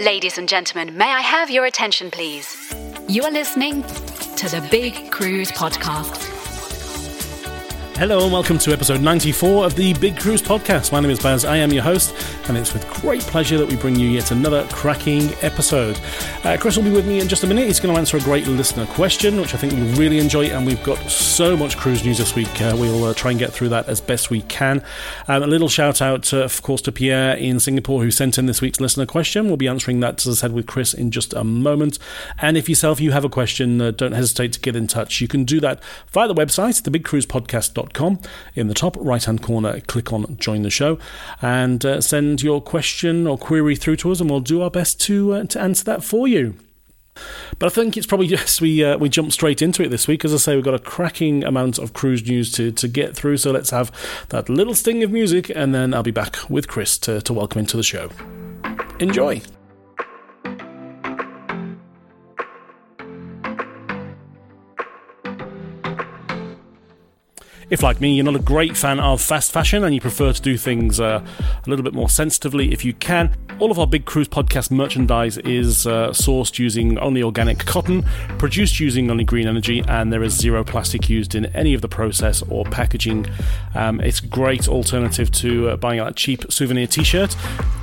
Ladies and gentlemen, may I have your attention, please? You are listening to the Big Cruise Podcast. Hello and welcome to episode 94 of the Big Cruise Podcast. My name is Baz, I am your host, and it's with great pleasure that we bring you yet another cracking episode. Uh, Chris will be with me in just a minute. He's going to answer a great listener question, which I think you'll really enjoy, and we've got so much cruise news this week. Uh, we'll uh, try and get through that as best we can. Um, a little shout out, uh, of course, to Pierre in Singapore who sent in this week's listener question. We'll be answering that, as I said, with Chris in just a moment. And if yourself you have a question, uh, don't hesitate to get in touch. You can do that via the website, thebigcruisepodcast.com in the top right hand corner, click on Join the Show and uh, send your question or query through to us, and we'll do our best to, uh, to answer that for you. But I think it's probably just we uh, we jump straight into it this week. As I say, we've got a cracking amount of cruise news to, to get through. So let's have that little sting of music, and then I'll be back with Chris to, to welcome into the show. Enjoy. If, like me, you're not a great fan of fast fashion and you prefer to do things uh, a little bit more sensitively if you can, all of our Big Cruise podcast merchandise is uh, sourced using only organic cotton, produced using only green energy, and there is zero plastic used in any of the process or packaging. Um, it's a great alternative to uh, buying a cheap souvenir t shirt.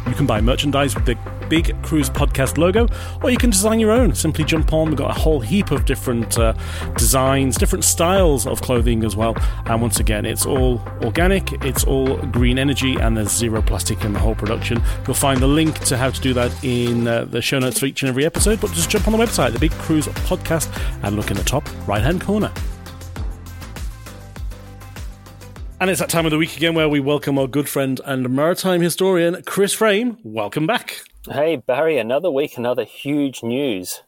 You can buy merchandise with the Big Cruise podcast logo, or you can design your own. Simply jump on. We've got a whole heap of different uh, designs, different styles of clothing as well. And once again, it's all organic, it's all green energy, and there's zero plastic in the whole production. You'll find the link to how to do that in uh, the show notes for each and every episode, but just jump on the website, the Big Cruise Podcast, and look in the top right hand corner. And it's that time of the week again where we welcome our good friend and maritime historian, Chris Frame. Welcome back. Hey, Barry, another week, another huge news.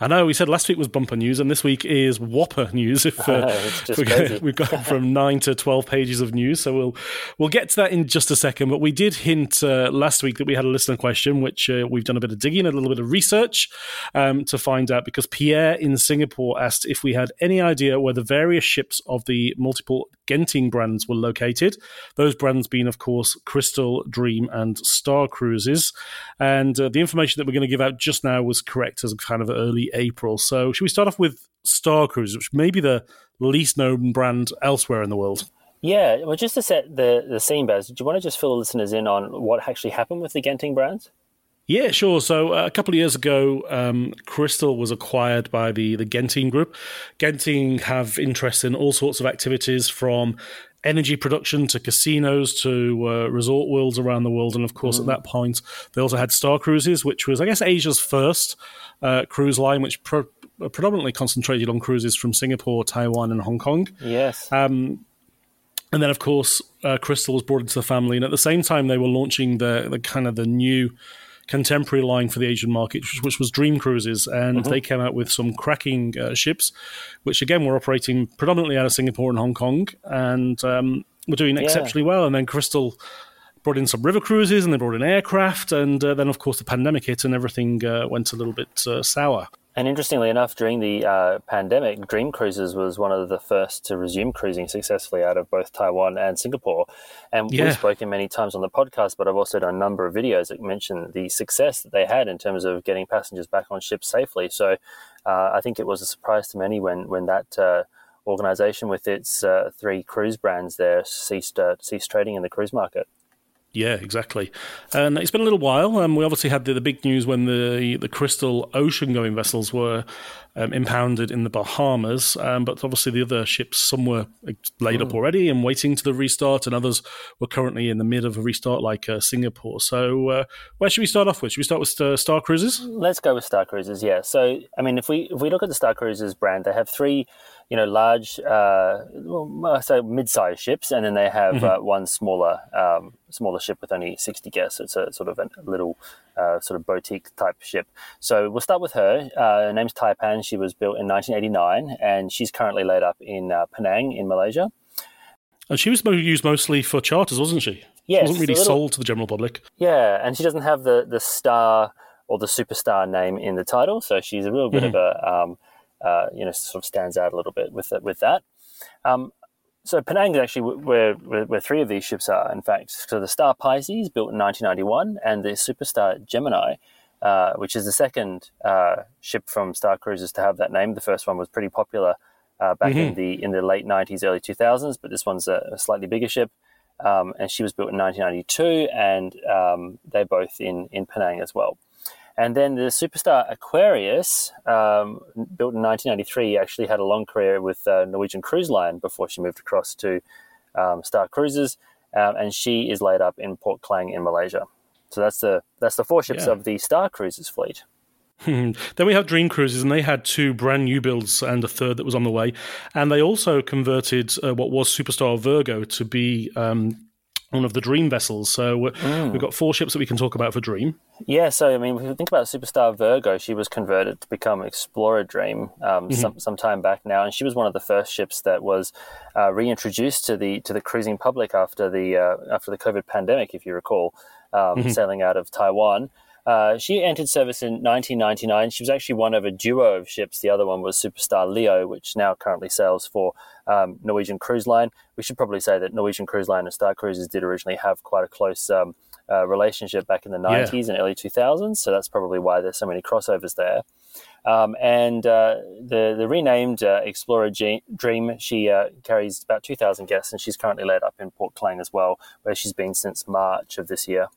I know we said last week was bumper news, and this week is whopper news. If, uh, know, we've got from nine to twelve pages of news, so we'll we'll get to that in just a second. But we did hint uh, last week that we had a listener question, which uh, we've done a bit of digging, a little bit of research um, to find out, because Pierre in Singapore asked if we had any idea where the various ships of the multiple Genting brands were located. Those brands being, of course, Crystal, Dream, and Star Cruises. And uh, the information that we're going to give out just now was correct as kind of early April. So, should we start off with Star Cruises, which may be the least known brand elsewhere in the world? Yeah, well, just to set the, the scene, Baz, do you want to just fill the listeners in on what actually happened with the Genting brands? Yeah, sure. So uh, a couple of years ago, um, Crystal was acquired by the the Genting Group. Genting have interest in all sorts of activities from energy production to casinos to uh, resort worlds around the world. And of course, mm. at that point, they also had Star Cruises, which was, I guess, Asia's first uh, cruise line, which pro- predominantly concentrated on cruises from Singapore, Taiwan, and Hong Kong. Yes. Um, and then, of course, uh, Crystal was brought into the family, and at the same time, they were launching the the kind of the new contemporary line for the Asian market, which, which was Dream Cruises, and mm-hmm. they came out with some cracking uh, ships, which again were operating predominantly out of Singapore and Hong Kong, and um, were doing yeah. exceptionally well. And then Crystal brought in some river cruises and they brought in aircraft. And uh, then, of course, the pandemic hit and everything uh, went a little bit uh, sour. And interestingly enough, during the uh, pandemic, Dream Cruises was one of the first to resume cruising successfully out of both Taiwan and Singapore. And yeah. we've spoken many times on the podcast, but I've also done a number of videos that mention the success that they had in terms of getting passengers back on ships safely. So uh, I think it was a surprise to many when when that uh, organization with its uh, three cruise brands there ceased uh, ceased trading in the cruise market. Yeah, exactly. And it's been a little while. Um, we obviously had the, the, big news when the the Crystal ocean going vessels were um, impounded in the Bahamas. Um, but obviously, the other ships, some were laid up hmm. already and waiting to the restart, and others were currently in the mid of a restart, like uh, Singapore. So, uh, where should we start off with? Should we start with uh, Star Cruises? Let's go with Star Cruises. Yeah. So, I mean, if we if we look at the Star Cruises brand, they have three you know, large, uh, well, so mid-sized ships, and then they have mm-hmm. uh, one smaller, um, smaller ship with only sixty guests. It's a sort of a little, uh, sort of boutique type ship. So we'll start with her. Uh, her name's Taipan. She was built in 1989, and she's currently laid up in uh, Penang in Malaysia. And she was used mostly for charters, wasn't she? Yes, she wasn't really little, sold to the general public. Yeah, and she doesn't have the the star or the superstar name in the title, so she's a little bit mm-hmm. of a um, uh, you know sort of stands out a little bit with with that. Um, so Penang is actually where, where, where three of these ships are. In fact, so the Star Pisces built in 1991, and the Superstar Gemini, uh, which is the second uh, ship from Star Cruises to have that name. The first one was pretty popular uh, back mm-hmm. in the in the late 90s, early 2000s, but this one's a, a slightly bigger ship. Um, and she was built in 1992, and um, they're both in, in Penang as well. And then the superstar Aquarius, um, built in 1993, actually had a long career with uh, Norwegian Cruise Line before she moved across to um, Star Cruises, um, and she is laid up in Port Klang in Malaysia. So that's the that's the four ships yeah. of the Star Cruises fleet. then we have Dream Cruises, and they had two brand new builds and a third that was on the way. And they also converted uh, what was Superstar Virgo to be um, one of the Dream vessels. So mm. we've got four ships that we can talk about for Dream. Yeah, so I mean, if you think about Superstar Virgo, she was converted to become Explorer Dream um, mm-hmm. some, some time back now, and she was one of the first ships that was uh, reintroduced to the to the cruising public after the uh, after the COVID pandemic, if you recall, um, mm-hmm. sailing out of Taiwan. Uh, she entered service in 1999. She was actually one of a duo of ships. The other one was Superstar Leo, which now currently sails for um, Norwegian Cruise Line. We should probably say that Norwegian Cruise Line and Star Cruises did originally have quite a close um, uh, relationship back in the 90s yeah. and early 2000s. So that's probably why there's so many crossovers there. Um, and uh, the, the renamed uh, Explorer G- Dream, she uh, carries about 2,000 guests and she's currently laid up in Port Klang as well, where she's been since March of this year.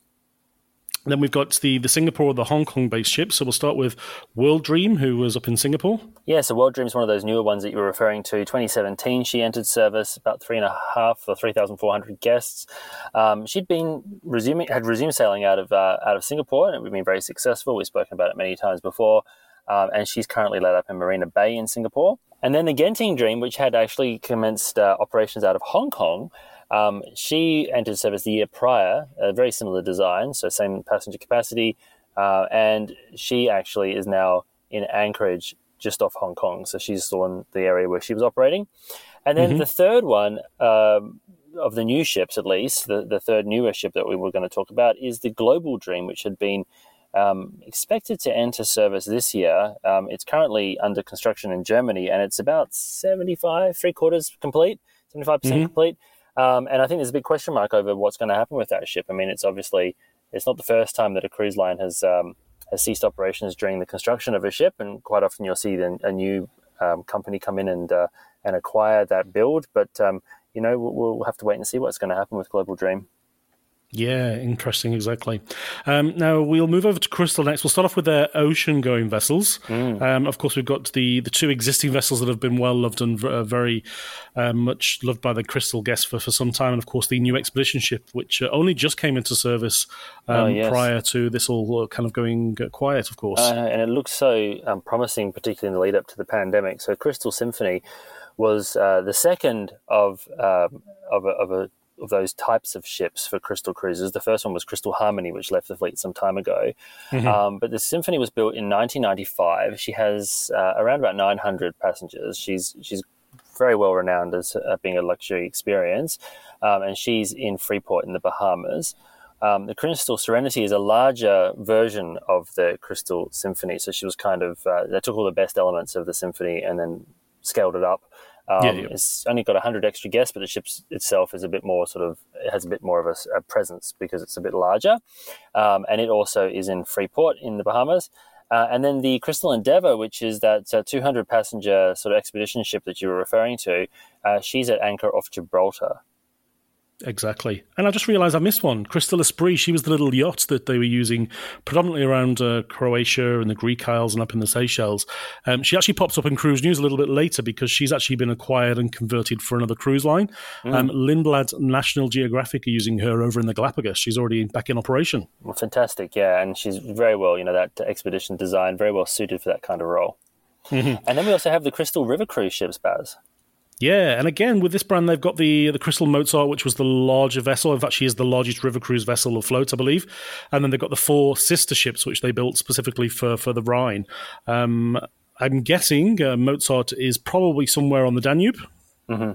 Then we've got the, the Singapore, the Hong Kong based ships. So we'll start with World Dream, who was up in Singapore. Yeah, so World Dream is one of those newer ones that you were referring to. 2017, she entered service, about three and a half or 3,400 guests. Um, she'd been resuming, had resumed sailing out of uh, out of Singapore, and it had been very successful. We've spoken about it many times before. Um, and she's currently laid up in Marina Bay in Singapore. And then the Genting Dream, which had actually commenced uh, operations out of Hong Kong, um, she entered service the year prior, a very similar design, so same passenger capacity, uh, and she actually is now in Anchorage, just off Hong Kong. So she's still in the area where she was operating. And then mm-hmm. the third one um, of the new ships, at least, the, the third newer ship that we were going to talk about is the Global Dream, which had been um, expected to enter service this year. Um, it's currently under construction in Germany, and it's about 75, three quarters complete, 75% mm-hmm. complete. Um, and I think there's a big question mark over what's going to happen with that ship. I mean, it's obviously it's not the first time that a cruise line has um, has ceased operations during the construction of a ship, and quite often you'll see a new um, company come in and uh, and acquire that build. But um, you know, we'll, we'll have to wait and see what's going to happen with Global Dream. Yeah, interesting, exactly. Um, now we'll move over to Crystal next. We'll start off with their ocean-going vessels. Mm. Um, of course, we've got the the two existing vessels that have been well loved and uh, very uh, much loved by the Crystal guests for, for some time, and of course the new expedition ship, which uh, only just came into service um, oh, yes. prior to this all uh, kind of going uh, quiet. Of course, uh, and it looks so um, promising, particularly in the lead up to the pandemic. So Crystal Symphony was the second of um, of a, of a of those types of ships for Crystal Cruises. The first one was Crystal Harmony, which left the fleet some time ago. Mm-hmm. Um, but the Symphony was built in 1995. She has uh, around about 900 passengers. She's she's very well renowned as uh, being a luxury experience, um, and she's in Freeport in the Bahamas. Um, the Crystal Serenity is a larger version of the Crystal Symphony. So she was kind of, uh, they took all the best elements of the symphony and then scaled it up. Um, yeah, yeah. It's only got 100 extra guests, but the ship itself is a bit more sort of, it has a bit more of a, a presence because it's a bit larger. Um, and it also is in Freeport in the Bahamas. Uh, and then the Crystal Endeavour, which is that uh, 200 passenger sort of expedition ship that you were referring to, uh, she's at anchor off Gibraltar. Exactly. And I just realised I missed one. Crystal Esprit, she was the little yacht that they were using predominantly around uh, Croatia and the Greek Isles and up in the Seychelles. Um, she actually pops up in Cruise News a little bit later because she's actually been acquired and converted for another cruise line. Mm. Um, Lindblad National Geographic are using her over in the Galapagos. She's already back in operation. Well, fantastic, yeah. And she's very well, you know, that expedition design, very well suited for that kind of role. Mm-hmm. And then we also have the Crystal River cruise ships, Baz. Yeah, and again with this brand, they've got the the Crystal Mozart, which was the larger vessel. In fact, she is the largest river cruise vessel afloat, I believe. And then they've got the four sister ships, which they built specifically for for the Rhine. Um, I'm guessing uh, Mozart is probably somewhere on the Danube. Mm-hmm.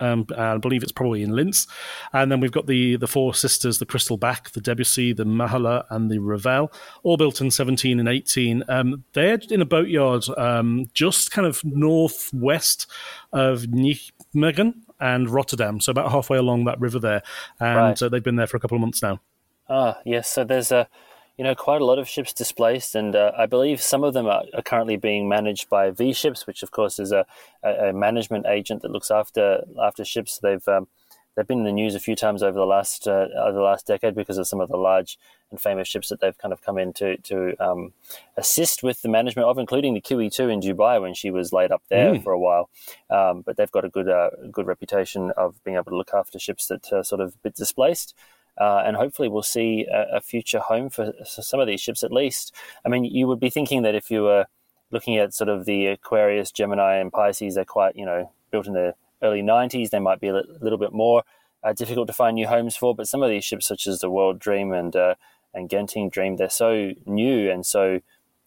Um, I believe it's probably in Linz. And then we've got the the four sisters, the Crystal Bach, the Debussy, the Mahler, and the Ravel, all built in 17 and 18. Um, they're in a boatyard um, just kind of northwest of Nijmegen and Rotterdam, so about halfway along that river there. And right. uh, they've been there for a couple of months now. Ah, yes. So there's a you know, quite a lot of ships displaced, and uh, I believe some of them are, are, currently being managed by V Ships, which of course is a, a, management agent that looks after after ships. They've um, they've been in the news a few times over the last uh, over the last decade because of some of the large and famous ships that they've kind of come in to to um, assist with the management of, including the QE2 in Dubai when she was laid up there mm. for a while. Um, but they've got a good uh, good reputation of being able to look after ships that are sort of a bit displaced. Uh, and hopefully we'll see a, a, future home for some of these ships at least. I mean, you would be thinking that if you were looking at sort of the Aquarius, Gemini, and Pisces, they're quite, you know, built in the early 90s, they might be a little bit more uh, difficult to find new homes for. But some of these ships, such as the World Dream and uh, and Genting Dream, they're so new and so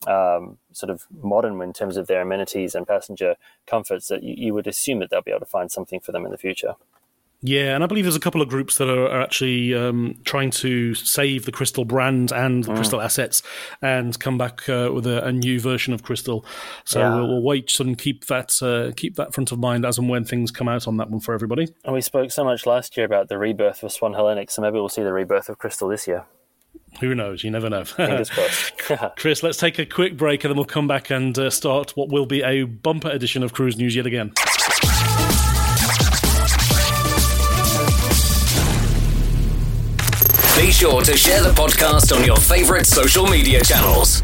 um, sort of modern in terms of their amenities and passenger comforts that you, you would assume that they'll be able to find something for them in the future. Yeah, and I believe there's a couple of groups that are, are actually um, trying to save the Crystal brand and the mm. Crystal assets and come back uh, with a, a, new version of Crystal. So yeah. we'll, we'll, wait and keep that uh, keep that front of mind as and when things come out on that one for everybody. And we spoke so much last year about the rebirth of Swan Hellenic, so maybe we'll see the rebirth of Crystal this year. Who knows? You never know. Chris, let's take a quick break and then we'll come back and uh, start what will be a bumper edition of Cruise News yet again. Be sure to share the podcast on your favourite social media channels.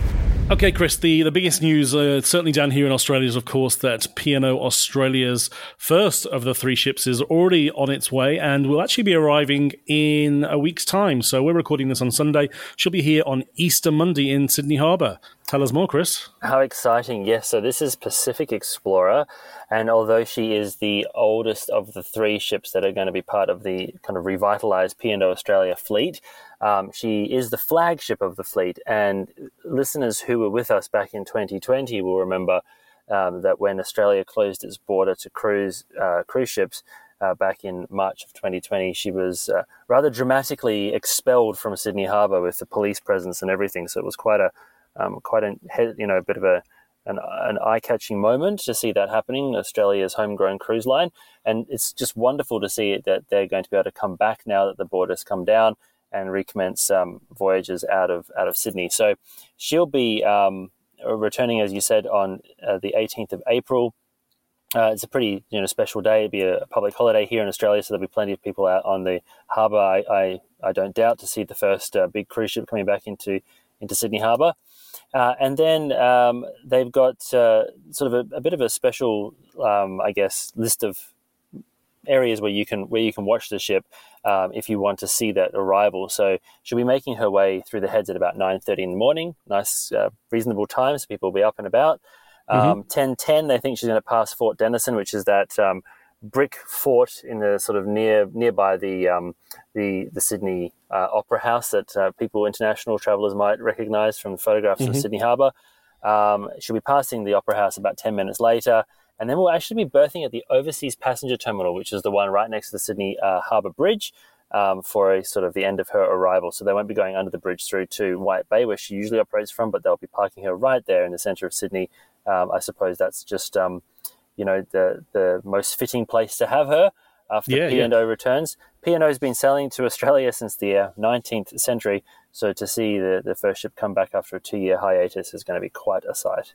Okay, Chris, the, the biggest news, uh, certainly down here in Australia, is of course that P&O Australia's first of the three ships is already on its way and will actually be arriving in a week's time. So we're recording this on Sunday. She'll be here on Easter Monday in Sydney Harbour. Tell us more, Chris. How exciting. Yes, so this is Pacific Explorer. And although she is the oldest of the three ships that are going to be part of the kind of revitalized P&O Australia fleet, um, she is the flagship of the fleet. And listeners who were with us back in 2020 will remember um, that when Australia closed its border to cruise uh, cruise ships, uh, back in March of 2020, she was uh, rather dramatically expelled from Sydney Harbour with the police presence and everything. So it was quite a um, quite a you know a bit of a an, an eye-catching moment to see that happening. Australia's homegrown cruise line, and it's just wonderful to see that they're going to be able to come back now that the borders come down and recommence um, voyages out of out of Sydney. So she'll be um, returning, as you said, on uh, the 18th of April. Uh, it's a pretty you know special day. It'll be a public holiday here in Australia, so there'll be plenty of people out on the harbour. I, I, I don't doubt to see the first uh, big cruise ship coming back into into Sydney Harbour. Uh, and then um, they've got uh, sort of a, a, bit of a special, um, I guess, list of areas where you can where you can watch the ship um, if you want to see that arrival. So she'll be making her way through the heads at about nine thirty in the morning. Nice, uh, reasonable time, so people will be up and about. Mm-hmm. Um, ten ten, they think she's going to pass Fort Denison, which is that um, brick fort in the sort of near nearby the um, the the Sydney uh, Opera House that uh, people international travellers might recognise from photographs mm-hmm. of Sydney Harbour. Um, she'll be passing the Opera House about ten minutes later, and then we'll actually be berthing at the Overseas Passenger Terminal, which is the one right next to the Sydney uh, Harbour Bridge. Um, for a sort of the end of her arrival. So they won't be going under the bridge through to White Bay, where she usually operates from, but they'll be parking her right there in the centre of Sydney. Um, I suppose that's just um, you know the the most fitting place to have her after yeah, P&O yeah. returns. P&O has been sailing to Australia since the uh, 19th century, so to see the, the first ship come back after a two-year hiatus is going to be quite a sight.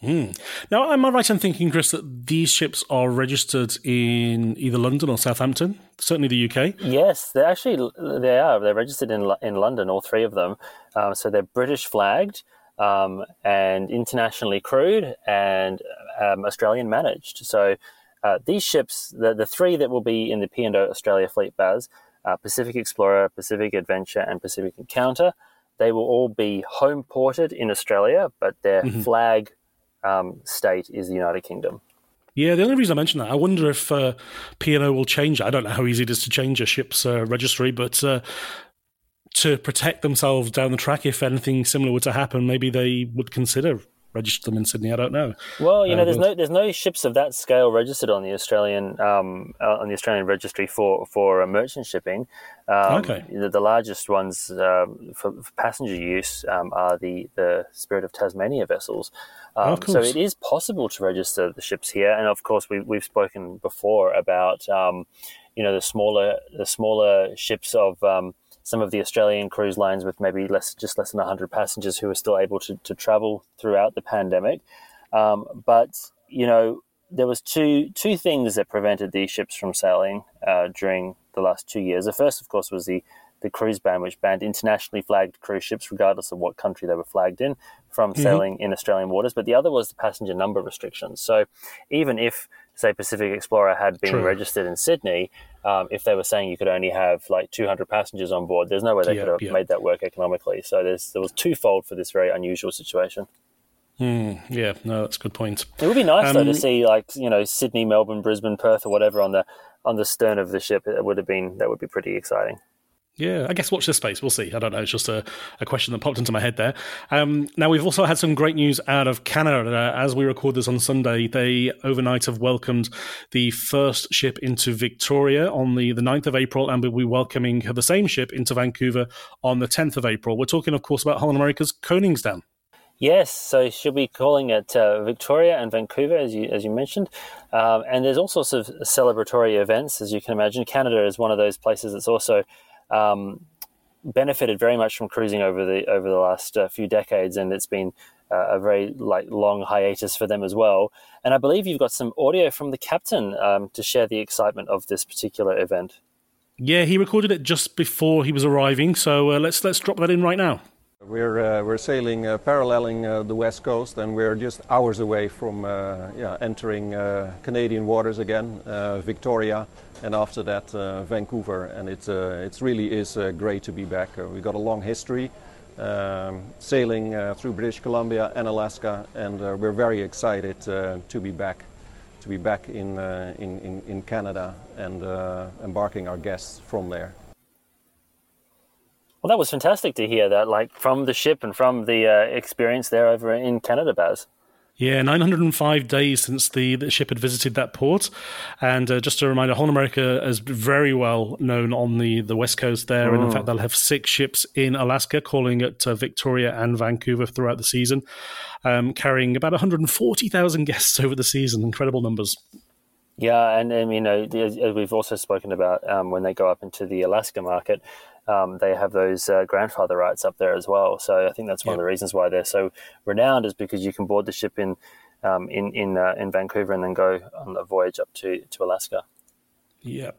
Hmm. Now, am I right in thinking, Chris, that these ships are registered in either London or Southampton? Certainly the UK. Yes, they actually they are. They're registered in in London, all three of them. Um, so they're British flagged um, and internationally crewed and um, Australian managed. So uh, these ships, the, the three that will be in the P&O Australia fleet, Baz, uh, Pacific Explorer, Pacific Adventure, and Pacific Encounter, they will all be home ported in Australia, but their mm-hmm. flag um, state is the United Kingdom. Yeah, the only reason I mention that, I wonder if uh, P&O will change. I don't know how easy it is to change a ship's uh, registry, but uh, to protect themselves down the track if anything similar were to happen, maybe they would consider register them in Sydney. I don't know. Well, you know, uh, there's no there's no ships of that scale registered on the Australian um, uh, on the Australian registry for for uh, merchant shipping. Um, okay. The, the, largest ones um, for, for, passenger use um, are the the Spirit of Tasmania vessels. Oh, um, so it is possible to register the ships here, and of course we we've spoken before about um, you know the smaller the smaller ships of some of the Australian cruise lines with maybe less, just less than 100 passengers who were still able to, to travel throughout the pandemic. Um, but, you know, there was two two things that prevented these ships from sailing uh, during the last two years. The first, of course, was the the cruise ban, which banned internationally flagged cruise ships, regardless of what country they were flagged in, from mm-hmm. sailing in Australian waters. But the other was the passenger number restrictions. So even if, say, Pacific Explorer had been True. registered in Sydney, um, if they were saying you could only have like 200 passengers on board, there's no way they could have made that work economically. So there's, there was twofold for this very unusual situation. Mm, yeah, no, that's a good point. It would be nice um, though to um, see like you know Sydney, Melbourne, Brisbane, Perth, or whatever on the on the stern of the ship. It would have been that would be pretty exciting. Yeah, I guess watch this space. We'll see. I don't know. It's just a, a question that popped into my head there. Um, now, we've also had some great news out of Canada. As we record this on Sunday, they overnight have welcomed the first ship into Victoria on the, the 9th of April, and we'll be welcoming the same ship into Vancouver on the 10th of April. We're talking, of course, about Holland America's Koningsdam. Yes, so she'll be calling it uh, Victoria and Vancouver, as you as you mentioned, um, and there's all sorts of celebratory events, as you can imagine. Canada is one of those places that's also um, benefited very much from cruising over the over the last uh, few decades, and it's been uh, a very like long hiatus for them as well. And I believe you've got some audio from the captain um, to share the excitement of this particular event. Yeah, he recorded it just before he was arriving, so uh, let's let's drop that in right now. We're, uh, we're sailing uh, paralleling uh, the west coast and we're just hours away from uh, yeah, entering uh, Canadian waters again, uh, Victoria, and after that uh, Vancouver. And it uh, it's really is uh, great to be back. we've got a long history um, sailing through British Columbia and Alaska, and we're very excited to be back. To be back in, in, in, Canada and embarking our guests from there. Well, that was fantastic to hear that, like from the ship and from the uh, experience there over in Canada, Baz. Yeah, 905 days since the, the ship had visited that port. And uh, just a reminder, Holland America is very well known on the, the west coast there. And in fact, they'll have six ships in Alaska, calling at uh, Victoria and Vancouver throughout the season, um, carrying about 140,000 guests over the season. Incredible numbers. Yeah, and, and you know, as, we've also spoken about um, when they go up into the Alaska market, um, they have those uh, grandfather rights up there as well. So I think that's one yep. of the reasons why they're so renowned is because you can board the ship in um, in in uh, in Vancouver and then go on a voyage up to to Alaska. Yeah,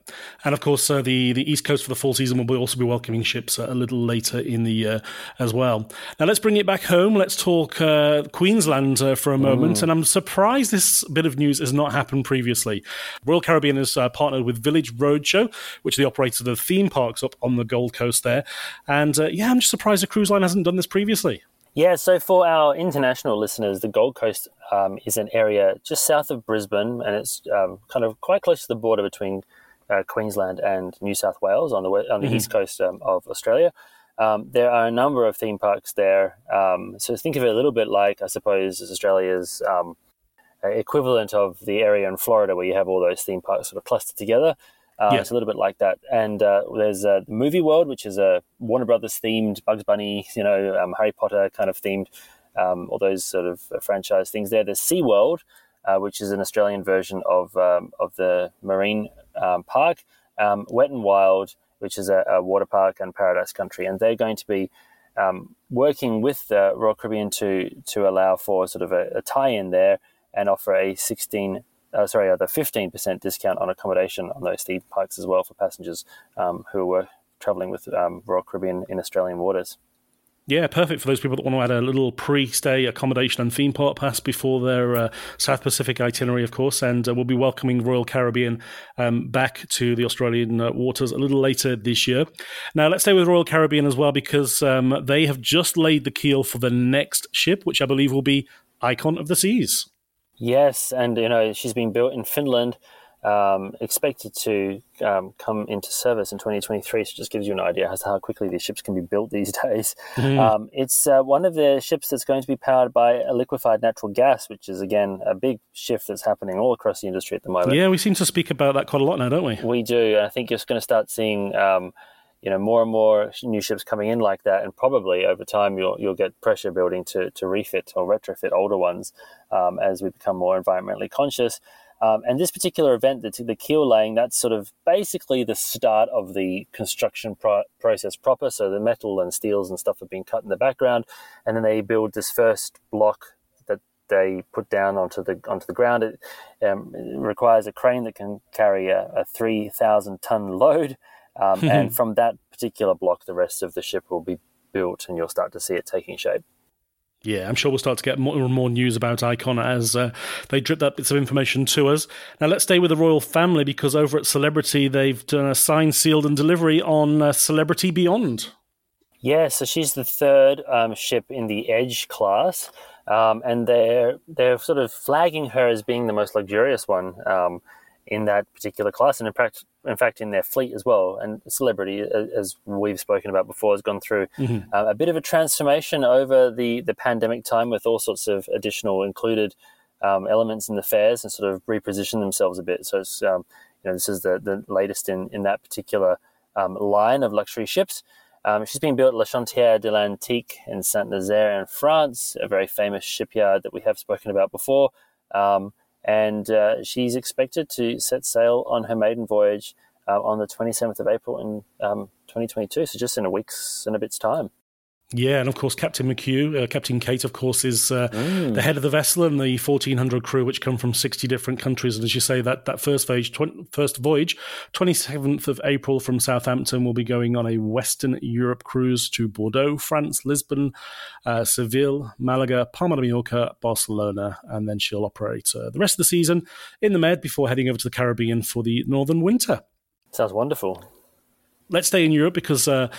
and of course, uh, the the East Coast for the fall season will also be welcoming ships a little later in the year as well. Now, let's bring it back home. Let's talk uh, Queensland uh, for a moment. Mm. And I'm surprised this bit of news has not happened previously. Royal Caribbean has uh, partnered with Village Roadshow, which the operator of the theme parks up on the Gold Coast there. And uh, yeah, I'm just surprised a cruise line hasn't done this previously. Yeah, so for our international listeners, the Gold Coast um, is an area just south of Brisbane, and it's um, kind of quite close to the border between uh, Queensland and New South Wales on the on the mm-hmm. east coast um, of Australia. Um, there are a number of theme parks there, um, so think of it a little bit like I suppose Australia's um, equivalent of the area in Florida, where you have all those theme parks sort of clustered together. Uh, yeah. It's a little bit like that. And uh, there's a Movie World, which is a Warner Brothers themed Bugs Bunny, you know, um, Harry Potter kind of themed, um, all those sort of uh, franchise things there. There's Sea World, uh, which is an Australian version of um, of the marine um, park. Um, Wet and Wild, which is a, a, water park, and Paradise Country, and they're going to be um, working with the Royal Caribbean to to allow for sort of a, a tie-in there and offer a 16 uh, sorry, uh, the 15% discount on accommodation on those theme parks as well for passengers um, who were travelling with um, Royal Caribbean in Australian waters. Yeah, perfect for those people that want to add a little pre-stay accommodation and theme park pass before their uh, South Pacific itinerary, of course. And uh, we'll be welcoming Royal Caribbean um, back to the Australian uh, waters a little later this year. Now, let's stay with Royal Caribbean as well because um, they have just laid the keel for the next ship, which I believe will be Icon of the Seas. Yes, and you know she's been built in Finland, um, expected to um, come into service in 2023. So just gives you an idea as to how quickly these ships can be built these days. Mm-hmm. Um, it's uh, one of the ships that's going to be powered by a liquefied natural gas, which is again a big shift that's happening all across the industry at the moment. Yeah, we seem to speak about that quite a lot now, don't we? We do. I think you're going to start seeing um, you know more and more new ships coming in like that, and probably over time you'll you'll get pressure building to to refit or retrofit older ones um, as we become more environmentally conscious. Um, and this particular event, the, the keel laying, that's sort of basically the start of the construction pro- process proper. So the metal and steels and stuff have been cut in the background, and then they build this first block that they put down onto the onto the ground. It, um, it requires a crane that can carry a, a three thousand ton load. Um, and from that particular block, the rest of the ship will be built, and you'll start to see it taking shape. Yeah, I'm sure we'll start to get more and more news about Icon as uh, they drip that bits of information to us. Now, let's stay with the royal family because over at Celebrity, they've done a sign, sealed, and delivery on uh, Celebrity Beyond. Yeah, so she's the third um, ship in the Edge class, um, and they're they're sort of flagging her as being the most luxurious one. Um, in that particular class, and in fact, in fact, in their fleet as well. And Celebrity, as we've spoken about before, has gone through mm-hmm. uh, a bit of a transformation over the the pandemic time, with all sorts of additional included um, elements in the fares, and sort of reposition themselves a bit. So, it's, um, you know, this is the the latest in in that particular um, line of luxury ships. Um, she's been built at La Chantier de l'Atlantique in Saint Nazaire in France, a very famous shipyard that we have spoken about before. Um, and uh, she's expected to set sail on her maiden voyage uh, on the 27th of April in um, 2022. So just in a week's and a bit's time. Yeah, and of course, Captain McCue, uh, Captain Kate, of course, is uh, mm. the head of the vessel and the 1,400 crew, which come from 60 different countries. And as you say, that, that first, voyage, tw- first voyage, 27th of April from Southampton, will be going on a Western Europe cruise to Bordeaux, France, Lisbon, uh, Seville, Malaga, Palma de Mallorca, Barcelona, and then she'll operate uh, the rest of the season in the Med before heading over to the Caribbean for the northern winter. Sounds wonderful. Let's stay in Europe because uh,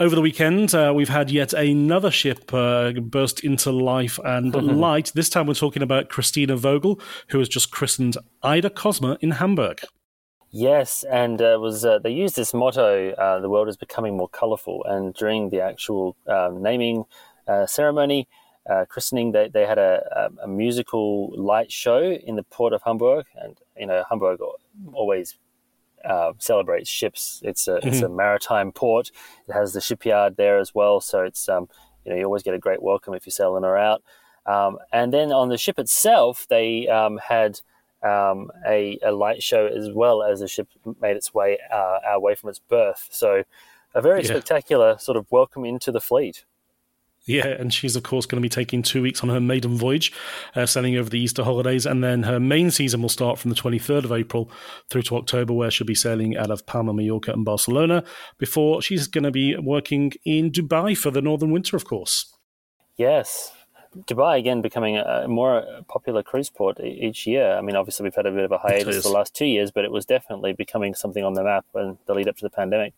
over the weekend, uh, we've had yet another ship uh, burst into life and light. This time we're talking about Christina Vogel, who has just christened AIDAcosma in Hamburg. Yes, and uh, was uh, they used this motto, uh, "The world is becoming more colourful." And during the actual um, naming uh, ceremony, christening, they, they had a, a, musical light show in the port of Hamburg, and you know Hamburg always uh, celebrates ships. It's a mm-hmm. it's a mm-hmm. maritime port. It has the shipyard there as well, so it's um, you know you always get a great welcome if you're sailing her out. Um, and then on the ship itself, they um, had um, a, a, light show as well as the ship made its way uh, away from its berth. So a very yeah. spectacular sort of welcome into the fleet. Yeah, and she's of course going to be taking two weeks on her maiden voyage, uh, sailing over the Easter holidays, and then her main season will start from the 23rd of April through to October, where she'll be sailing out of Palma, Mallorca, and Barcelona. Before she's going to be working in Dubai for the northern winter, of course. Yes, Dubai again becoming a more popular cruise port each year. I mean, obviously we've had a bit of a hiatus the last two years, but it was definitely becoming something on the map in the lead up to the pandemic.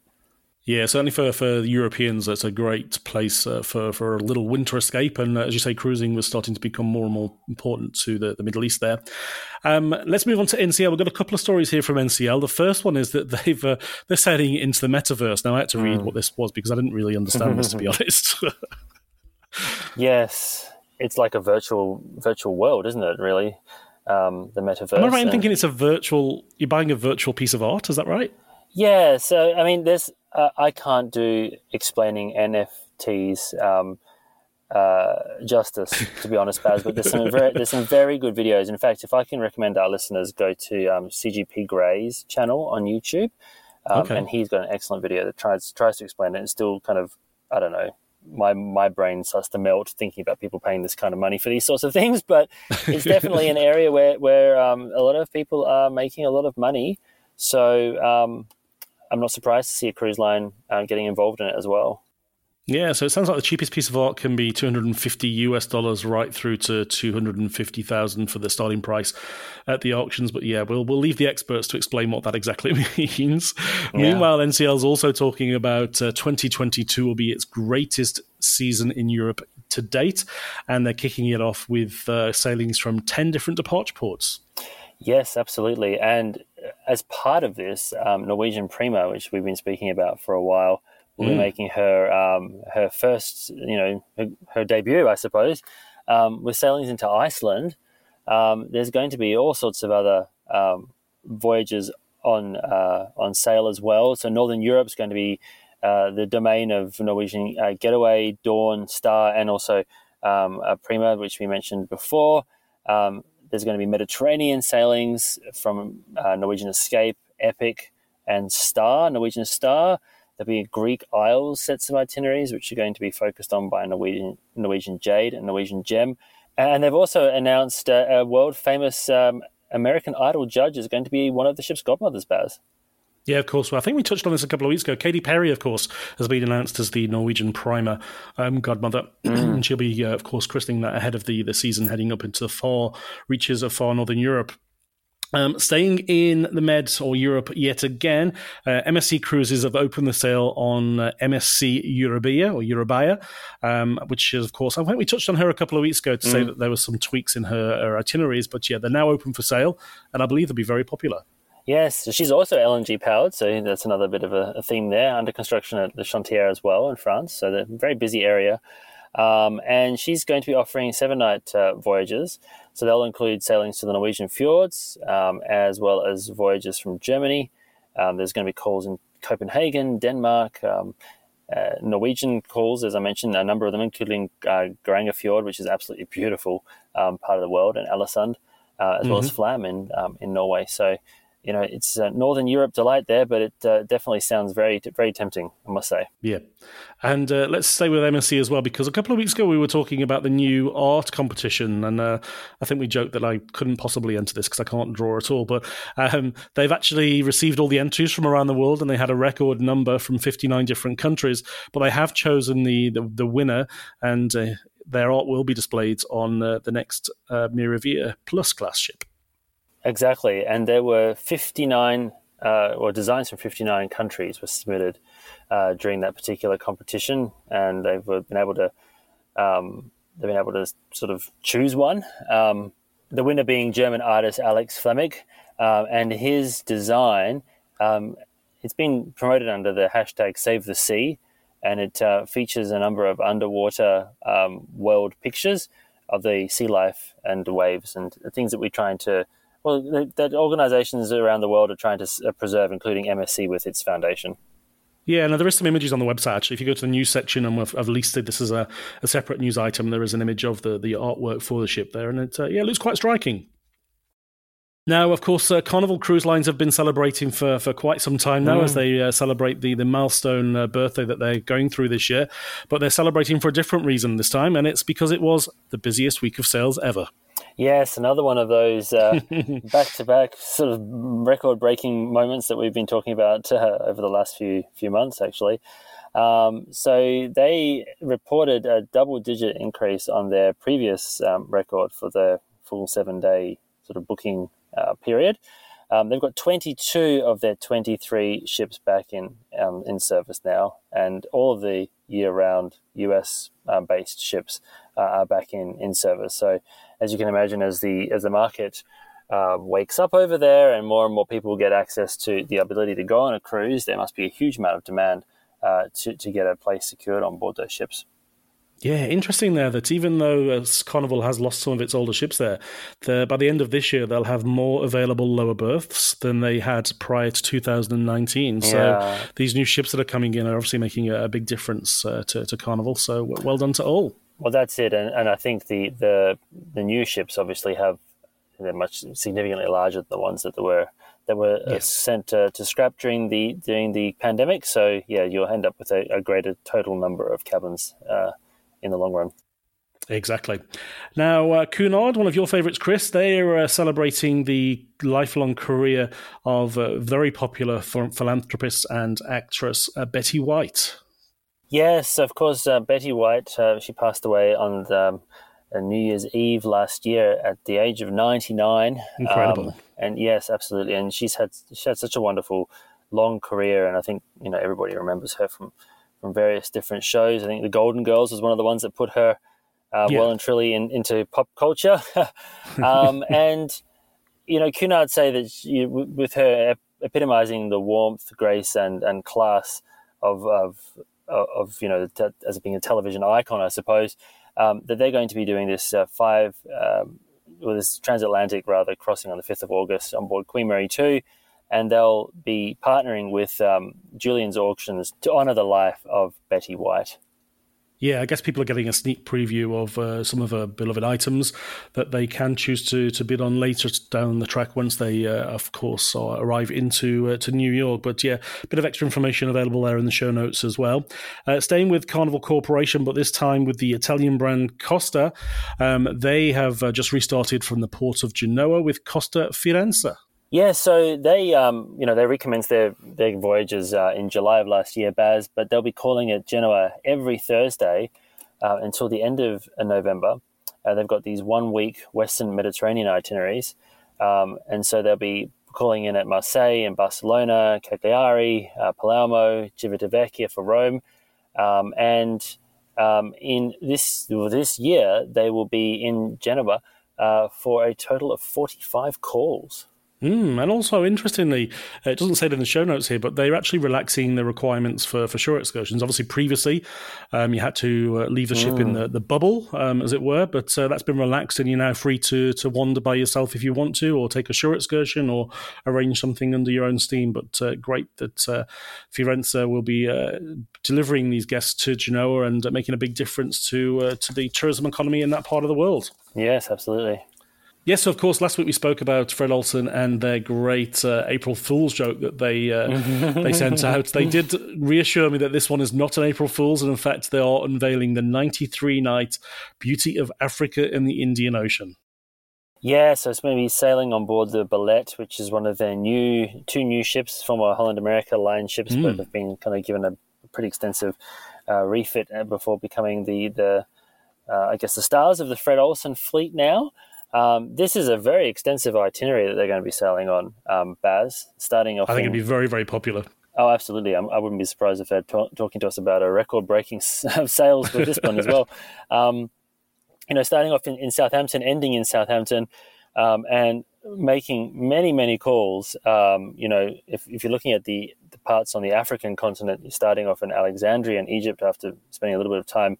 Yeah, certainly for, for Europeans, that's a great place uh, for, for a little winter escape. And uh, as you say, cruising was starting to become more and more important to the, the Middle East there. Um, let's move on to NCL. We've got a couple of stories here from NCL. The first one is that they've uh, they're sailing into the metaverse. Now, I had to read mm. what this was because I didn't really understand this, to be honest. yes, it's like a virtual virtual world, isn't it? Really, um, the metaverse. Am I right in thinking it's a virtual? You're buying a virtual piece of art. Is that right? Yeah. So I mean, there's uh, I can't do explaining NFTs um, uh, justice, to be honest, Baz. But there's some very, there's some very good videos. In fact, if I can recommend our listeners, go to um, CGP Grey's channel on YouTube, um, okay. and he's got an excellent video that tries tries to explain it and still kind of I don't know. My my brain starts to melt thinking about people paying this kind of money for these sorts of things, but it's definitely an area where where um, a lot of people are making a lot of money. So um, I'm not surprised to see a cruise line uh, getting involved in it as well. Yeah, so it sounds like the cheapest piece of art can be 250 US dollars right through to 250,000 for the starting price at the auctions. But yeah, we'll we'll leave the experts to explain what that exactly means. Yeah. Meanwhile, NCL is also talking about uh, 2022 will be its greatest season in Europe to date, and they're kicking it off with uh, sailings from 10 different departure ports. Yes, absolutely. And as part of this, um, Norwegian Prima, which we've been speaking about for a while, will mm. be making her um, her first, you know, her, her debut, I suppose, um, with sailings into Iceland. Um, there's going to be all sorts of other um, voyages on uh, on sale as well. So Northern Europe's going to be uh, the domain of Norwegian uh, Getaway, Dawn, Star, and also um, Prima, which we mentioned before. Um, there's going to be Mediterranean sailings from uh, Norwegian Escape, Epic, and Star, Norwegian Star. There'll be Greek Isles sets of itineraries, which are going to be focused on by Norwegian, Norwegian Jade and Norwegian Gem. And they've also announced uh, a world famous um, American Idol judge is going to be one of the ship's godmothers, Baz. Yeah, of course. Well, I think we touched on this a couple of weeks ago. Katy Perry, of course, has been announced as the Norwegian Prima um, godmother. Mm. and she'll be, uh, of course, christening that ahead of the, the season heading up into the far reaches of far northern Europe. Um, staying in the Med or Europe yet again, uh, MSC Cruises have opened the sale on uh, MSC Euribia or Euribia, um, which is, of course, I think we touched on her a couple of weeks ago to mm. say that there were some tweaks in her, her itineraries, but yeah, they're now open for sale, and I believe they'll be very popular. Yes, she's also LNG powered, so that's another bit of a, a, theme there. Under construction at the Chantier as well in France, so the very busy area. Um, and she's going to be offering seven night uh, voyages, so they'll include sailings to the Norwegian fjords um, as well as voyages from Germany. Um, there's going to be calls in Copenhagen, Denmark, um, uh, Norwegian calls, as I mentioned, a number of them, including uh, Geiranger Fjord, which is absolutely beautiful um, part of the world, and Alesund, uh, as mm-hmm. well as mm-hmm. Flam in um, in Norway. So you know, it's a Northern Europe delight there, but it uh, definitely sounds very, very tempting, I must say. Yeah. And uh, let's stay with MSC as well, because a couple of weeks ago we were talking about the new art competition. And uh, I think we joked that I couldn't possibly enter this because I can't draw at all. But um, they've actually received all the entries from around the world and they had a record number from 59 different countries. But they have chosen the, the, the winner and uh, their art will be displayed on uh, the next uh, Meraviglia Plus class ship. Exactly, and there were 59 uh, or designs from 59 countries were submitted uh, during that particular competition, and they've been able to um, they've been able to sort of choose one. Um, the winner being German artist Alex Flemig, uh, and his design. Um, it's been promoted under the hashtag Save the Sea, and it uh, features a number of underwater um, world pictures of the sea life and waves and the things that we're trying to well, that organisations around the world are trying to uh, preserve, including MSC with its foundation. Yeah, now there is some images on the website actually. If you go to the news section, and I've, I've listed this as a, a, separate news item, there is an image of the, the artwork for the ship there, and it uh, yeah it looks quite striking. Now, of course, uh, Carnival Cruise Lines have been celebrating for, for quite some time now mm. as they uh, celebrate the, the milestone uh, birthday that they're going through this year. But they're celebrating for a different reason this time, and it's because it was the busiest week of sales ever. Yes, another one of those back to back sort of record breaking moments that we've been talking about uh, over the last few few months, actually. Um, so they reported a double digit increase on their previous um, record for the full seven day sort of booking uh, period. Um, they've got 22 of their 23 ships back in um, in service now, and all of the year-round US-based uh, ships uh, are back in, in service. So, as you can imagine, as the as the market uh, wakes up over there, and more and more people get access to the ability to go on a cruise, there must be a huge amount of demand uh, to to get a place secured on board those ships. Yeah, interesting there that even though uh, Carnival has lost some of its older ships there, the, by the end of this year they'll have more available lower berths than they had prior to 2019. Yeah. So these new ships that are coming in are obviously making a, a big difference uh, to, to Carnival. So well done to all. Well, that's it, and, and I think the, the the new ships obviously have they're much significantly larger than the ones that were that were uh, yes. sent uh, to scrap during the during the pandemic. So yeah, you'll end up with a, a greater total number of cabins uh, in the long run. Exactly. Now, uh, Cunard, one of your favourites, Chris, they are uh, celebrating the lifelong career of uh, very popular philanthropist and actress uh, Betty White. Yes, of course, uh, Betty White. Uh, she passed away on the, um, New Year's Eve last year at the age of 99. Incredible. Um, and yes, absolutely. And she's had, she had such a wonderful long career. And I think, you know, everybody remembers her from from various different shows. I think the Golden Girls was one of the ones that put her uh, yeah. well and truly in, into pop culture. um, and you know, Cunard say that she, with her epitomizing the warmth, grace, and and class of of of you know as being a television icon, I suppose um, that they're going to be doing this uh, five. Um, well, this transatlantic rather crossing on the 5th of August on board Queen Mary 2 and they'll be partnering with um, Julien's Auctions to honour the life of Betty White. Yeah, I guess people are getting a sneak preview of uh, some of her beloved items that they can choose to, to bid on later down the track once they, uh, of course, arrive into uh, to New York. But yeah, a bit of extra information available there in the show notes as well. Uh, staying with Carnival Corporation, but this time with the Italian brand Costa, um, they have uh, just restarted from the port of Genoa with Costa Firenze. Yeah, so they, um, you know, they recommenced their their voyages uh, in July of last year, Baz, but they'll be calling at Genoa every Thursday uh, until the end of uh, November. Uh, they've got these one week Western Mediterranean itineraries, um, and so they'll be calling in at Marseille and Barcelona, Cagliari, uh, Palermo, Civitavecchia for Rome, um, and um, in this this year they will be in Genoa uh, for a total of forty five calls. Mm, and also, interestingly, it doesn't say it in the show notes here, but they're actually relaxing the requirements for, for shore excursions. Obviously, previously, um, you had to uh, leave the ship mm. in the, the bubble, um, as it were, but uh, that's been relaxed, and you're now free to, to wander by yourself if you want to, or take a shore excursion, or arrange something under your own steam. But uh, great that uh, Firenze will be uh, delivering these guests to Genoa and making a big difference to uh, to the tourism economy in that part of the world. Yes, absolutely. Yes, of course. Last week we spoke about Fred Olsen and their great uh, April Fool's joke that they uh, they sent out. They did reassure me that this one is not an April Fool's, and in fact, they are unveiling the 93 night Beauty of Africa in the Indian Ocean. Yeah, so it's going to be sailing on board the Bolette, which is one of their new two new ships, former Holland America line ships, mm. but have been kind of given a pretty extensive uh, refit uh, before becoming the the uh, I guess the stars of the Fred Olsen fleet now. Um, this is a very extensive itinerary that they're going to be sailing on, um, Baz, starting off. I think in, it'd be very, very popular. Oh, absolutely. I'm, I would not be surprised if they're t- talking to us about a record breaking sales for this one as well. Um, you know, starting off in, in, Southampton, ending in Southampton, um, and making many, many calls. Um, you know, if, if, you're looking at the, the, parts on the African continent, you're starting off in Alexandria in Egypt after spending a little bit of time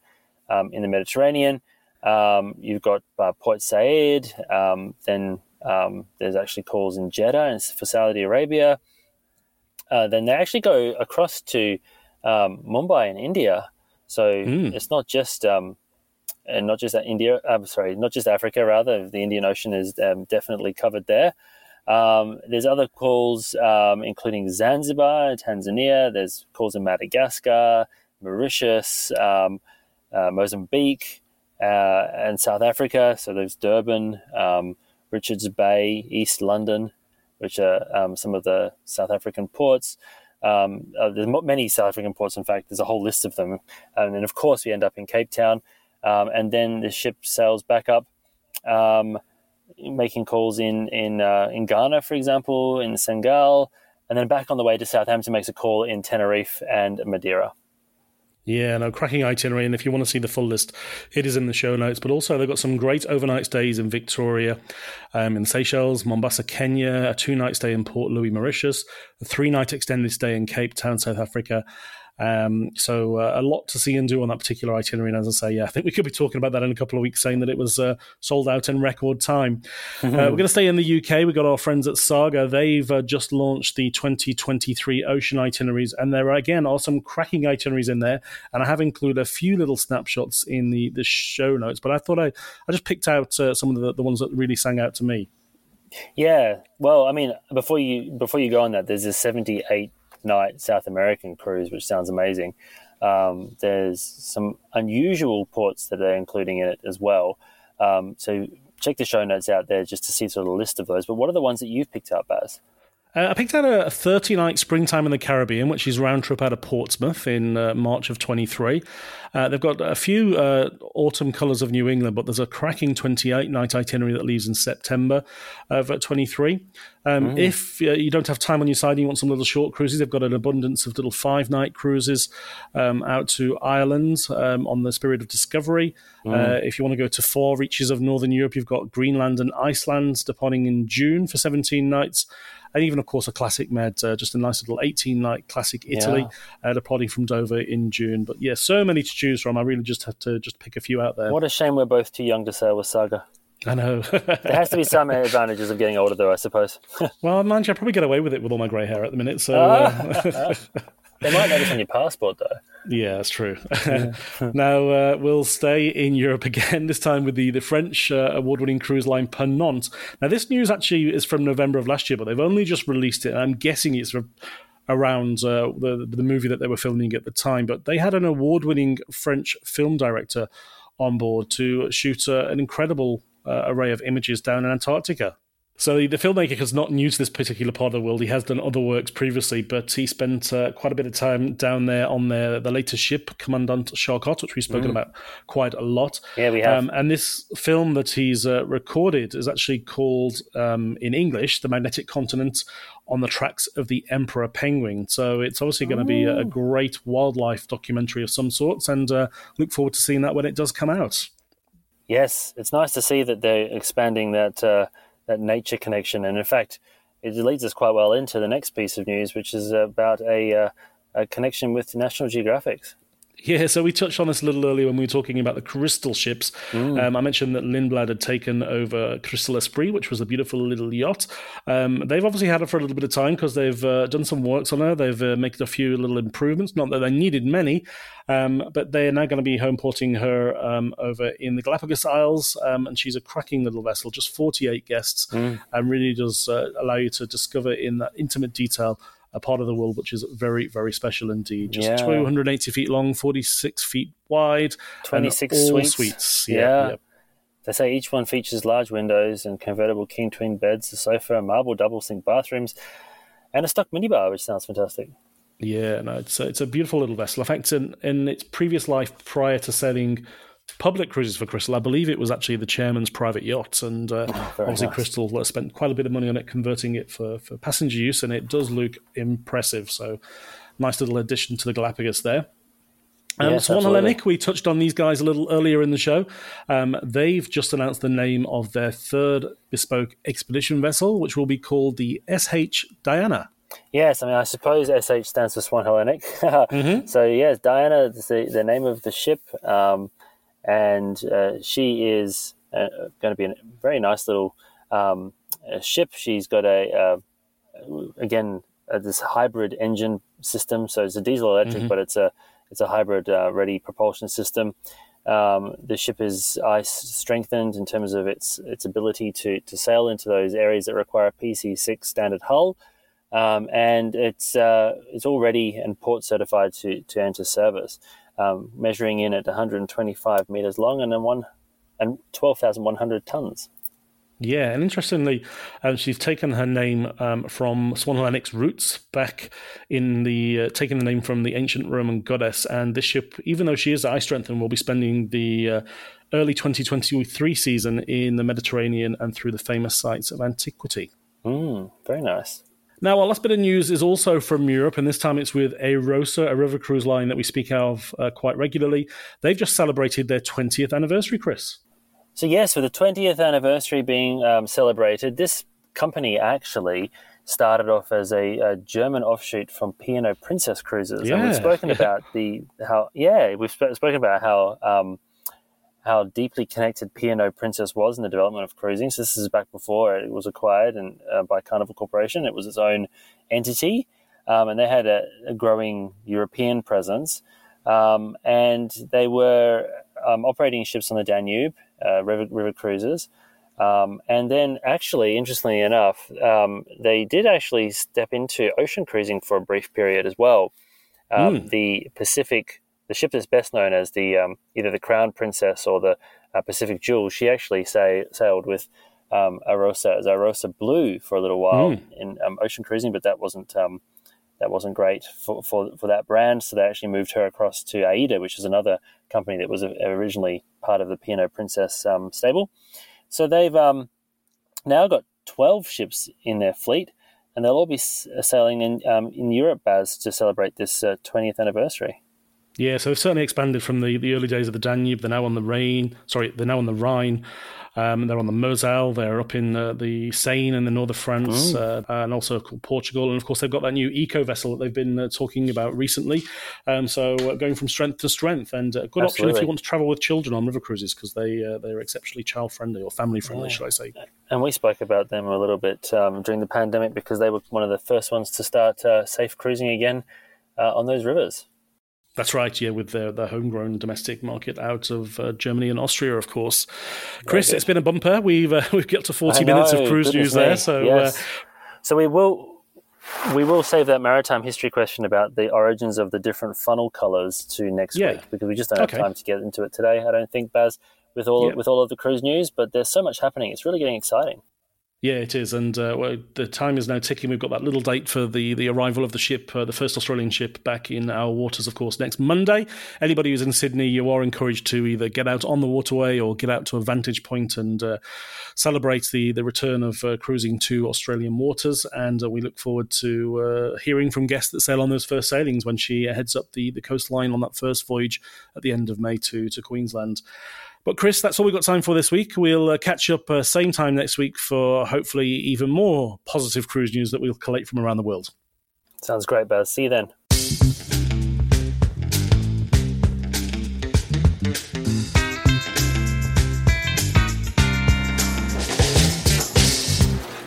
um, in the Mediterranean. Um, you've got uh, Port Said. Um, then um, there's actually calls in Jeddah and for Saudi Arabia. Uh, then they actually go across to um, Mumbai in India. So mm. it's not just um, and not just India. I'm sorry, not just Africa. Rather, the Indian Ocean is um, definitely covered there. there's other calls, including Zanzibar, Tanzania. There's calls in Madagascar, Mauritius, uh, Mozambique uh, and South Africa. So there's Durban, um, Richards Bay, East London, which are um, some of the South African ports. Um, uh, there's many South African ports. In fact, there's a whole list of them. And then, of course, we end up in Cape Town, um, and then the ship sails back up um, making calls in in uh, in Ghana, for example, in Senegal, and then back on the way to Southampton makes a call in Tenerife and Madeira. Yeah, no, cracking itinerary. And if you want to see the full list, it is in the show notes. But also, they've got some great overnight stays in Victoria, um, in Seychelles, Mombasa, Kenya, a two night stay in Port Louis, Mauritius, a three night extended stay in Cape Town, South Africa, um, so uh, a lot to see and do on that particular itinerary. And as I say, yeah, I think we could be talking about that in a couple of weeks, saying that it was uh, sold out in record time. Mm-hmm. Uh, we're going to stay in the UK. We've got our friends at Saga. They've uh, just launched the 2023 ocean itineraries, and there are, again are some cracking itineraries in there. And I have included a few little snapshots in the, the show notes, but I thought I, I just picked out uh, some of the, the ones that really sang out to me. Yeah, well, I mean, before you before you go on that, there's a 78 night South American cruise, which sounds amazing. Um, there's some unusual ports that they're including in it as well. Um, so check the show notes out there just to see sort of a list of those. But what are the ones that you've picked up, Baz? Uh, I picked out a 30 night springtime in the Caribbean, which is round trip out of Portsmouth in uh, March of 23. Uh, they've got a few uh, autumn colours of New England, but there's a cracking 28 night itinerary that leaves in September of 23. Um, mm. If uh, you don't have time on your side and you want some little short cruises, they've got an abundance of little five night cruises um, out to Ireland um, on the Spirit of Discovery. Mm. if you want to go to four reaches of Northern Europe, you've got Greenland and Iceland departing in June for 17 nights and even of course a classic med, uh, just a nice little 18 night classic Italy, yeah. uh, departing from Dover in June. But yeah, so many to choose from. I really just had to just pick a few out there. What a shame we're both too young to sail with Saga. I know. there has to be some advantages of getting older, though, I suppose. well, mind you, I probably get away with it with all my grey hair at the minute. So uh... They might notice on your passport, though. Yeah, that's true. Yeah. now uh, we'll stay in Europe again. This time with the the French uh, award-winning cruise line Ponant. Now, this news actually is from November of last year, but they've only just released it. I'm guessing it's around uh, the the movie that they were filming at the time. But they had an award-winning French film director on board to shoot uh, an incredible uh, array of images down in Antarctica. So the, the filmmaker is not new to this particular part of the world. He has done other works previously, but he spent uh, quite a bit of time down there on their the latest ship, Commandant Charcot, which we've spoken mm. about quite a lot. Yeah, we have. Um, and this film that he's uh, recorded is actually called, um, in English, "The Magnetic Continent on the Tracks of the Emperor Penguin." So it's obviously going to be a, a, great wildlife documentary of some sorts, and uh, look forward to seeing that when it does come out. Yes, it's nice to see that they're expanding that uh, that nature connection. And in fact, it leads us quite well into the next piece of news, which is about a, uh, a connection with National Geographic. Yeah, so we touched on this a little earlier when we were talking about the crystal ships. Mm. Um, I mentioned that Lindblad had taken over Crystal Esprit, which was a beautiful little yacht. Um, they've obviously had it for a little bit of time because they've uh, done some works on her. They've uh, made a few little improvements. Not that they needed many, um, but they are now going to be home porting her um, over in the Galapagos Isles, um, and she's a cracking little vessel, just 48 guests, mm. and really does uh, allow you to discover in that intimate detail a part of the world which is very, very special indeed. Just yeah. 280 feet long, 46 feet wide, 26 all suites. suites. Yeah. yeah. yeah. They say each one features large windows and convertible king twin beds, a sofa, marble double sink bathrooms, and a stock minibar, which sounds fantastic. Yeah, no, it's a, it's a beautiful little vessel. In fact, in, in its previous life, prior to sailing public cruises for Crystal. I believe it was actually the chairman's private yacht, and uh, oh, obviously nice. Crystal uh, spent quite a bit of money on it, converting it for, for passenger use, and it does look impressive. So, nice little addition to the Galapagos there. Um, yes, Swan Hellenic, we touched on these guys a little earlier in the show. Um, they've just announced the name of their third bespoke expedition vessel, which will be called the SH Diana. Yes, I mean, I suppose SH stands for Swan Hellenic. mm-hmm. So, yes, Diana is the, the name of the ship. Um, and uh, she is uh, going to be a very nice little um, ship. She's got a uh, again uh, this hybrid engine system, so it's a diesel electric, mm-hmm. but it's a it's a hybrid uh, ready propulsion system. Um, the ship is ice strengthened in terms of its its ability to to sail into those areas that require a PC6 standard hull. Um, and it's uh, it's all ready and port certified to to enter service um, measuring in at 125 meters long and then one and 12,100 tons. Yeah, and interestingly, um, she's taken her name um, from Swan Hellenic's roots back in the uh, taking the name from the ancient Roman goddess. And this ship, even though she is Ice Strength, and will be spending the uh, early 2023 season in the Mediterranean and through the famous sites of antiquity. Mm, very nice. Now, our last bit of news is also from Europe, and this time it's with Arosa, a river cruise line that we speak of uh, quite regularly. They've just celebrated their 20th anniversary, Chris. So, yes, with the 20th anniversary being um, celebrated, this company actually started off as a, a German offshoot from P&O Princess Cruises. Yeah. And we've spoken about the how, yeah, we've sp- spoken about how. Um, how deeply connected P&O Princess was in the development of cruising. So this is back before it was acquired and uh, by Carnival Corporation. It was its own entity, um, and they had a, a, growing European presence. Um, and they were um, operating ships on the Danube, uh, river, river cruises. Um, and then, actually, interestingly enough, um, they did actually step into ocean cruising for a brief period as well. Mm. The Pacific, the ship is best known as the um, either the Crown Princess or the uh, Pacific Jewel, she actually say, sailed with um, Arosa as Arosa Blue for a little while mm. in um, ocean cruising, but that wasn't that wasn't great for, for, for that brand. So they actually moved her across to AIDA, which is another company that was originally part of the P&O Princess um, stable. So they've um, now got 12 ships in their fleet, and they'll all be sailing in, um, in Europe, Baz, to celebrate this uh, 20th anniversary. Yeah, so they've certainly expanded from the, the early days of the Danube. They're now on the Rhine. Sorry, they're now on the Rhine. Um, they're on the Moselle. They're up in uh, the Seine in the north of France, uh, and also Portugal. And of course, they've got that new eco vessel that they've been uh, talking about recently. Um, so uh, going from strength to strength, and a good Absolutely. option if you want to travel with children on river cruises because they uh, they're exceptionally child friendly or family friendly, yeah. should I say? And we spoke about them a little bit um, during the pandemic because they were one of the first ones to start uh, safe cruising again on those rivers. That's right, yeah, with the, the homegrown domestic market out of uh, Germany and Austria, of course. Chris, it's been a bumper. We've uh, we've got to forty know, minutes of cruise news me. there, so uh, yes. uh, so we will we will save that maritime history question about the origins of the different funnel colours to next yeah. week because we just don't have okay. time to get into it today. I don't think, Baz, with all yeah. with all of the cruise news, but there's so much happening. It's really getting exciting. Yeah, it is, and uh, well, the time is now ticking. We've got that little date for the, the arrival of the ship, uh, the first Australian ship, back in our waters, of course, next Monday. Anybody who's in Sydney, you are encouraged to either get out on the waterway or get out to a vantage point and uh, celebrate the the return of uh, cruising to Australian waters. And uh, we look forward to uh, hearing from guests that sail on those first sailings when she heads up the, the coastline on that first voyage at the end of May to to Queensland. But Chris, that's all we've got time for this week. We'll uh, catch up uh, same time next week for hopefully even more positive cruise news that we'll collate from around the world. Sounds great, Baz. See you then.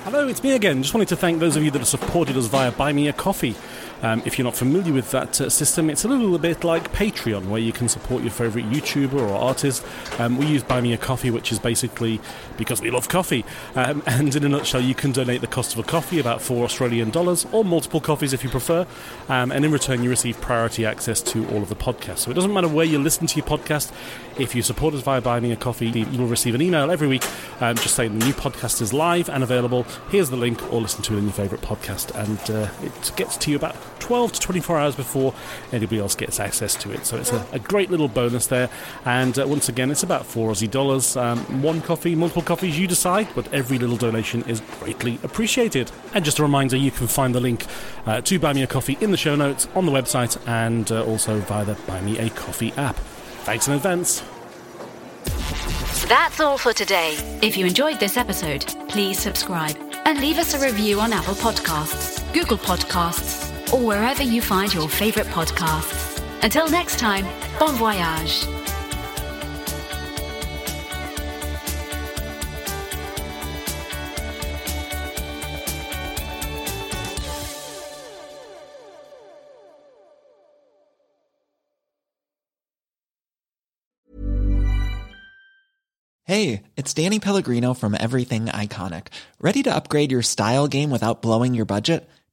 Hello, it's me again. Just wanted to thank those of you that have supported us via Buy Me a Coffee. Um, if you're not familiar with that uh, system, it's a little bit like Patreon, where you can support your favourite YouTuber or artist. Um, we use Buy Me a Coffee, which is basically because we love coffee. Um, and in a nutshell, you can donate the cost of a coffee, about four Australian dollars, or multiple coffees if you prefer. Um, and in return, you receive priority access to all of the podcasts. So it doesn't matter where you listen to your podcast. If you support us via Buy Me a Coffee, you will receive an email every week um, just saying the new podcast is live and available. Here's the link, or listen to it in your favourite podcast. And uh, it gets to you about 12 to 24 hours before anybody else gets access to it. So it's a, a great little bonus there. And uh, once again, it's about four Aussie dollars. Um, one coffee, multiple coffees, you decide, but every little donation is greatly appreciated. And just a reminder, you can find the link uh, to Buy Me a Coffee in the show notes on the website and uh, also via the Buy Me a Coffee app. Thanks in advance. That's all for today. If you enjoyed this episode, please subscribe and leave us a review on Apple Podcasts, Google Podcasts, or wherever you find your favorite podcasts. Until next time, bon voyage. Hey, it's Danny Pellegrino from Everything Iconic. Ready to upgrade your style game without blowing your budget?